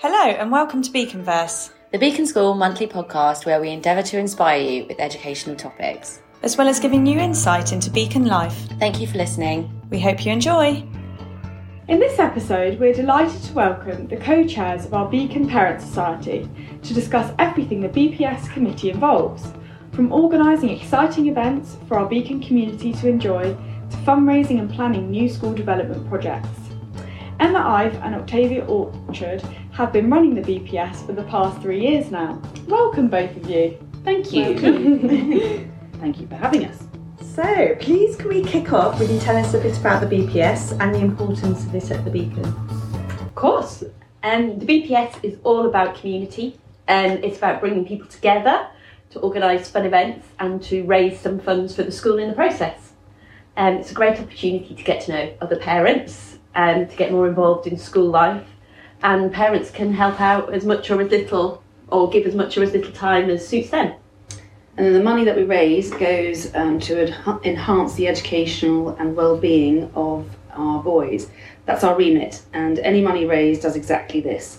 Hello, and welcome to Beaconverse, the Beacon School monthly podcast where we endeavour to inspire you with educational topics, as well as giving you insight into Beacon life. Thank you for listening. We hope you enjoy. In this episode, we're delighted to welcome the co chairs of our Beacon Parent Society to discuss everything the BPS committee involves, from organising exciting events for our Beacon community to enjoy to fundraising and planning new school development projects. Emma Ive and Octavia Orchard have been running the BPS for the past three years now. Welcome, both of you. Thank you. Thank you for having us. So, please can we kick off with you telling us a bit about the BPS and the importance of it at the Beacon? Of course. Um, the BPS is all about community and um, it's about bringing people together to organise fun events and to raise some funds for the school in the process. Um, it's a great opportunity to get to know other parents and to get more involved in school life and parents can help out as much or as little or give as much or as little time as suits them. And then the money that we raise goes um, to enhance the educational and well-being of our boys. That's our remit, and any money raised does exactly this.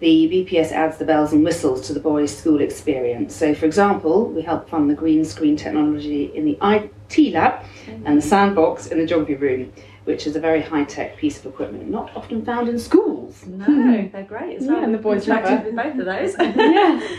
The BPS adds the bells and whistles to the boys' school experience. So, for example, we help fund the green screen technology in the IT lab and the sandbox in the geography room which is a very high tech piece of equipment, not often found in schools. No, they're great as well. Yeah, and the boys love it. with both of those. yeah.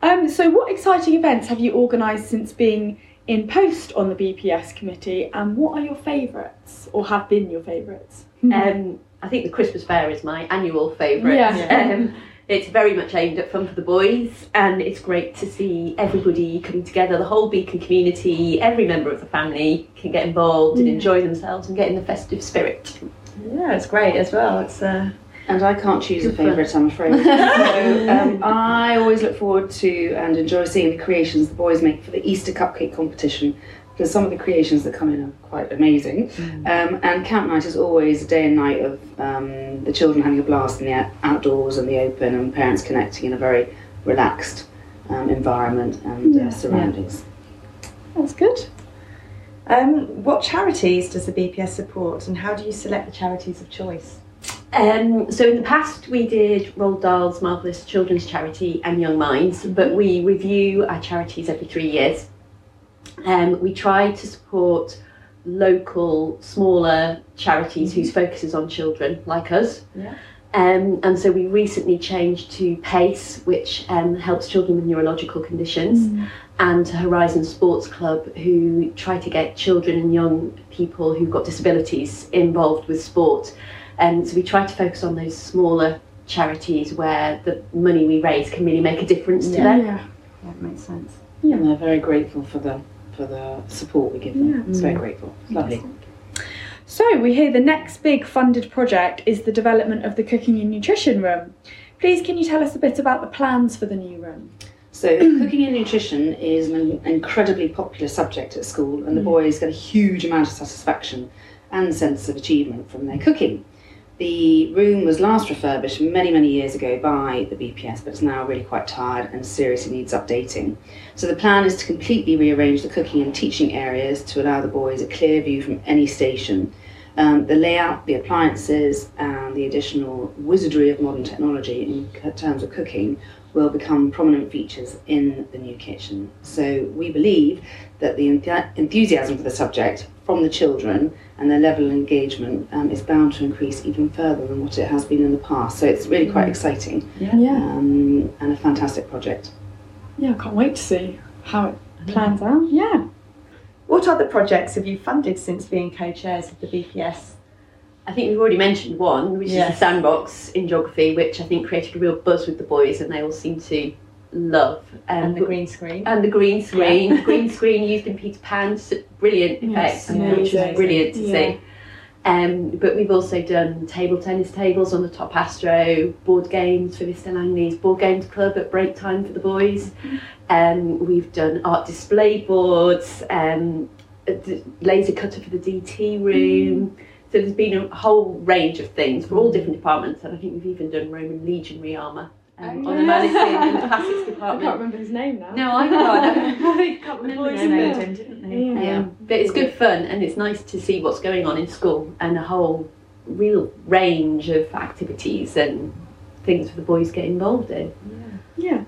Um, so, what exciting events have you organised since being in post on the BPS committee, and what are your favourites, or have been your favourites? Um, I think the Christmas fair is my annual favourite. Yeah. Um, it's very much aimed at fun for the boys, and it's great to see everybody coming together. The whole Beacon community, every member of the family can get involved and enjoy themselves and get in the festive spirit. Yeah, it's great as well. It's uh, and I can't choose a favourite, I'm afraid. so um, I always look forward to and enjoy seeing the creations the boys make for the Easter cupcake competition because some of the creations that come in are quite amazing. Mm. Um, and camp night is always a day and night of um, the children having a blast in the outdoors and the open, and parents connecting in a very relaxed um, environment and uh, yeah, uh, surroundings. Yeah. That's good. Um, what charities does the BPS support, and how do you select the charities of choice? Um, so in the past we did Roald Dahl's Marvellous Children's Charity and Young Minds, but we review our charities every three years. Um, we try to support local, smaller charities mm-hmm. whose focus is on children, like us. Yeah. Um, and so we recently changed to PACE, which um, helps children with neurological conditions, mm. and to Horizon Sports Club, who try to get children and young people who've got disabilities involved with sport. And so we try to focus on those smaller charities where the money we raise can really make a difference yeah. to them. Yeah, that makes sense. Yeah. And they're very grateful for them for the support we give them. Yeah. It's very mm. grateful. It's lovely. So we hear the next big funded project is the development of the cooking and nutrition room. Please, can you tell us a bit about the plans for the new room? So, cooking and nutrition is an incredibly popular subject at school, and the mm. boys get a huge amount of satisfaction and sense of achievement from their cooking. The room was last refurbished many, many years ago by the BPS, but it's now really quite tired and seriously needs updating. So the plan is to completely rearrange the cooking and teaching areas to allow the boys a clear view from any station. Um, the layout, the appliances, and the additional wizardry of modern technology in terms of cooking will become prominent features in the new kitchen. So we believe that the enthusiasm for the subject from the children and their level of engagement um, is bound to increase even further than what it has been in the past. So it's really quite mm. exciting yeah. Um, and a fantastic project. Yeah, I can't wait to see how it plans out. Yeah. What other projects have you funded since being co-chairs of the BPS? I think we've already mentioned one, which yes. is the sandbox in geography, which I think created a real buzz with the boys, and they all seem to love. Um, and the green screen. And the green screen. Yeah. green screen used in Peter Pan, brilliant effects, yes, which is brilliant to yeah. see. Um, but we've also done table tennis tables on the top Astro, board games for Mr Langley's Board Games Club at break time for the boys. Um, we've done art display boards, um, laser cutter for the DT room. Mm. So there's been a whole range of things for all different departments, and I think we've even done Roman legionary armour um, on the mannequin the plastics department. I can't remember his name now. No, I can't. I can't remember his name. Him, didn't they? Yeah. yeah. but it's good fun and it's nice to see what's going on in school and a whole real range of activities and things for the boys get involved in. Yeah.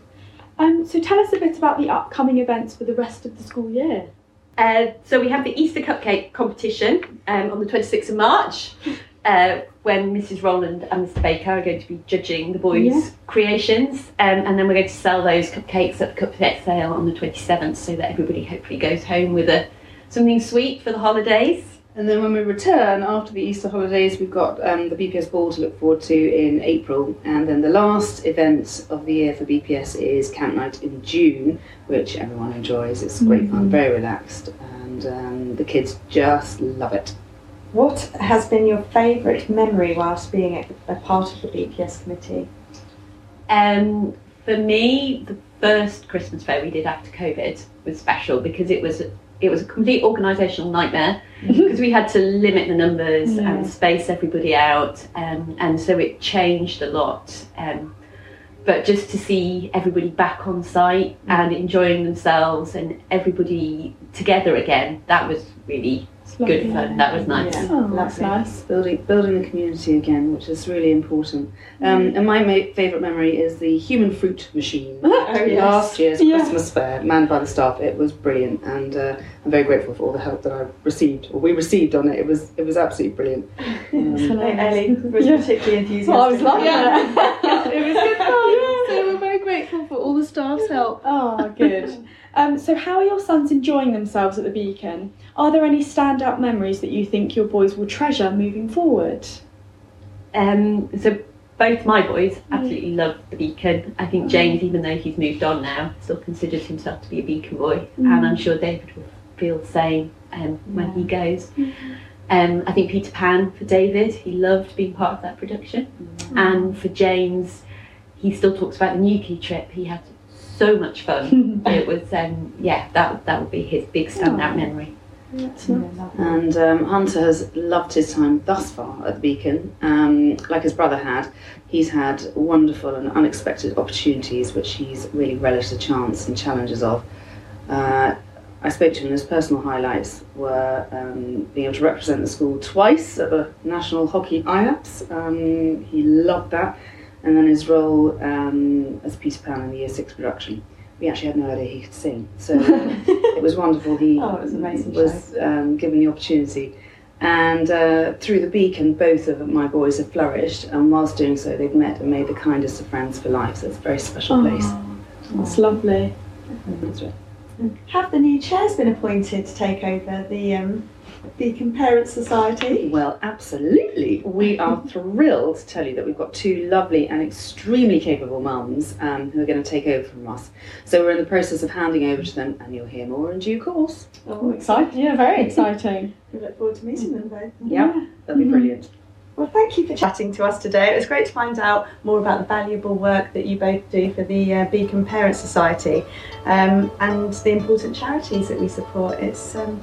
Um, so tell us a bit about the upcoming events for the rest of the school year. Uh, so we have the Easter cupcake competition um, on the 26th of March, uh, when Mrs. Rowland and Mr. Baker are going to be judging the boys' Yeah. creations, um, and then we're going to sell those cupcakes at the cupcake sale on the 27th, so that everybody hopefully goes home with a something sweet for the holidays. And then when we return after the Easter holidays, we've got um, the BPS ball to look forward to in April. And then the last event of the year for BPS is Camp Night in June, which everyone enjoys. It's great fun, very relaxed, and um, the kids just love it. What has been your favourite memory whilst being a, a part of the BPS committee? Um, for me, the first Christmas fair we did after COVID was special because it was it was a complete organisational nightmare because we had to limit the numbers Yeah. and space everybody out, um, and so it changed a lot. Um, but just to see everybody back on site and enjoying themselves and everybody together again, that was really It's good lovely. fun. That was nice. Yeah. Oh, that's Lovely. nice. Building, building the community again, which is really important. Um, and my ma- favourite memory is the human fruit machine. Oh, yes. Last year's Yeah. Christmas fair, manned by the staff, it was brilliant, and uh, I'm very grateful for all the help that I received, or we received on it. It was it was absolutely brilliant. Um, Ellie was Yeah. particularly enthusiastic. Well, I was like, yeah, it was good fun. So we're very grateful for staff's help. Oh, good. Um, so, how are your sons enjoying themselves at the Beacon? Are there any standout memories that you think your boys will treasure moving forward? Um, so both my boys absolutely love the Beacon. I think James, even though he's moved on now, still considers himself to be a Beacon boy, and I'm sure David will feel the same um, when he goes. Um, I think Peter Pan for David, he loved being part of that production, and for James, he still talks about the Newquay trip. He had so much fun. it was, um, yeah, that that would be his big standout memory. That's nice. And um, Hunter has loved his time thus far at the Beacon. Um, like his brother had, he's had wonderful and unexpected opportunities which he's really relished the chance and challenges of. Uh, I spoke to him, his personal highlights were um, being able to represent the school twice at the National Hockey IAPS. Um, he loved that. And then his role um, as Peter Pan in the Year 6 production. We actually had no idea he could sing, so it was wonderful. He Oh, was was um, given the opportunity. And uh, through the Beacon, both of my boys have flourished, and whilst doing so, they've met and made the kindest of friends for life. So it's a very special place. Oh, that's lovely. That's right. Have the new chairs been appointed to take over the um, Beacon Parents Society? Well, absolutely. We are thrilled to tell you that we've got two lovely and extremely capable mums um, who are going to take over from us. So we're in the process of handing over to them, and you'll hear more in due course. Oh, Exciting. Yeah, very exciting. We look forward to meeting them both. Yeah, that'll be brilliant. Well, thank you for chatting to us today. It was great to find out more about the valuable work that you both do for the uh, Beacon Parent Society um, and the important charities that we support. It's um,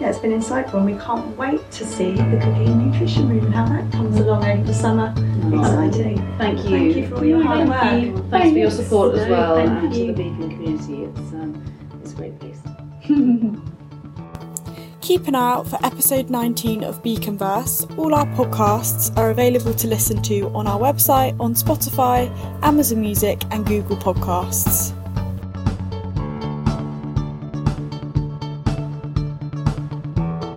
yeah, it's been insightful, and we can't wait to see the cooking and nutrition room and how that comes along over the summer. Exciting. Thank you. Thank you for all your hard work. Thank you. Thanks for your support as well, thank and to the Beacon community. It's um, it's a great place. Keep an eye out for episode 19 of Beaconverse. All our podcasts are available to listen to on our website, on Spotify, Amazon Music, and Google Podcasts.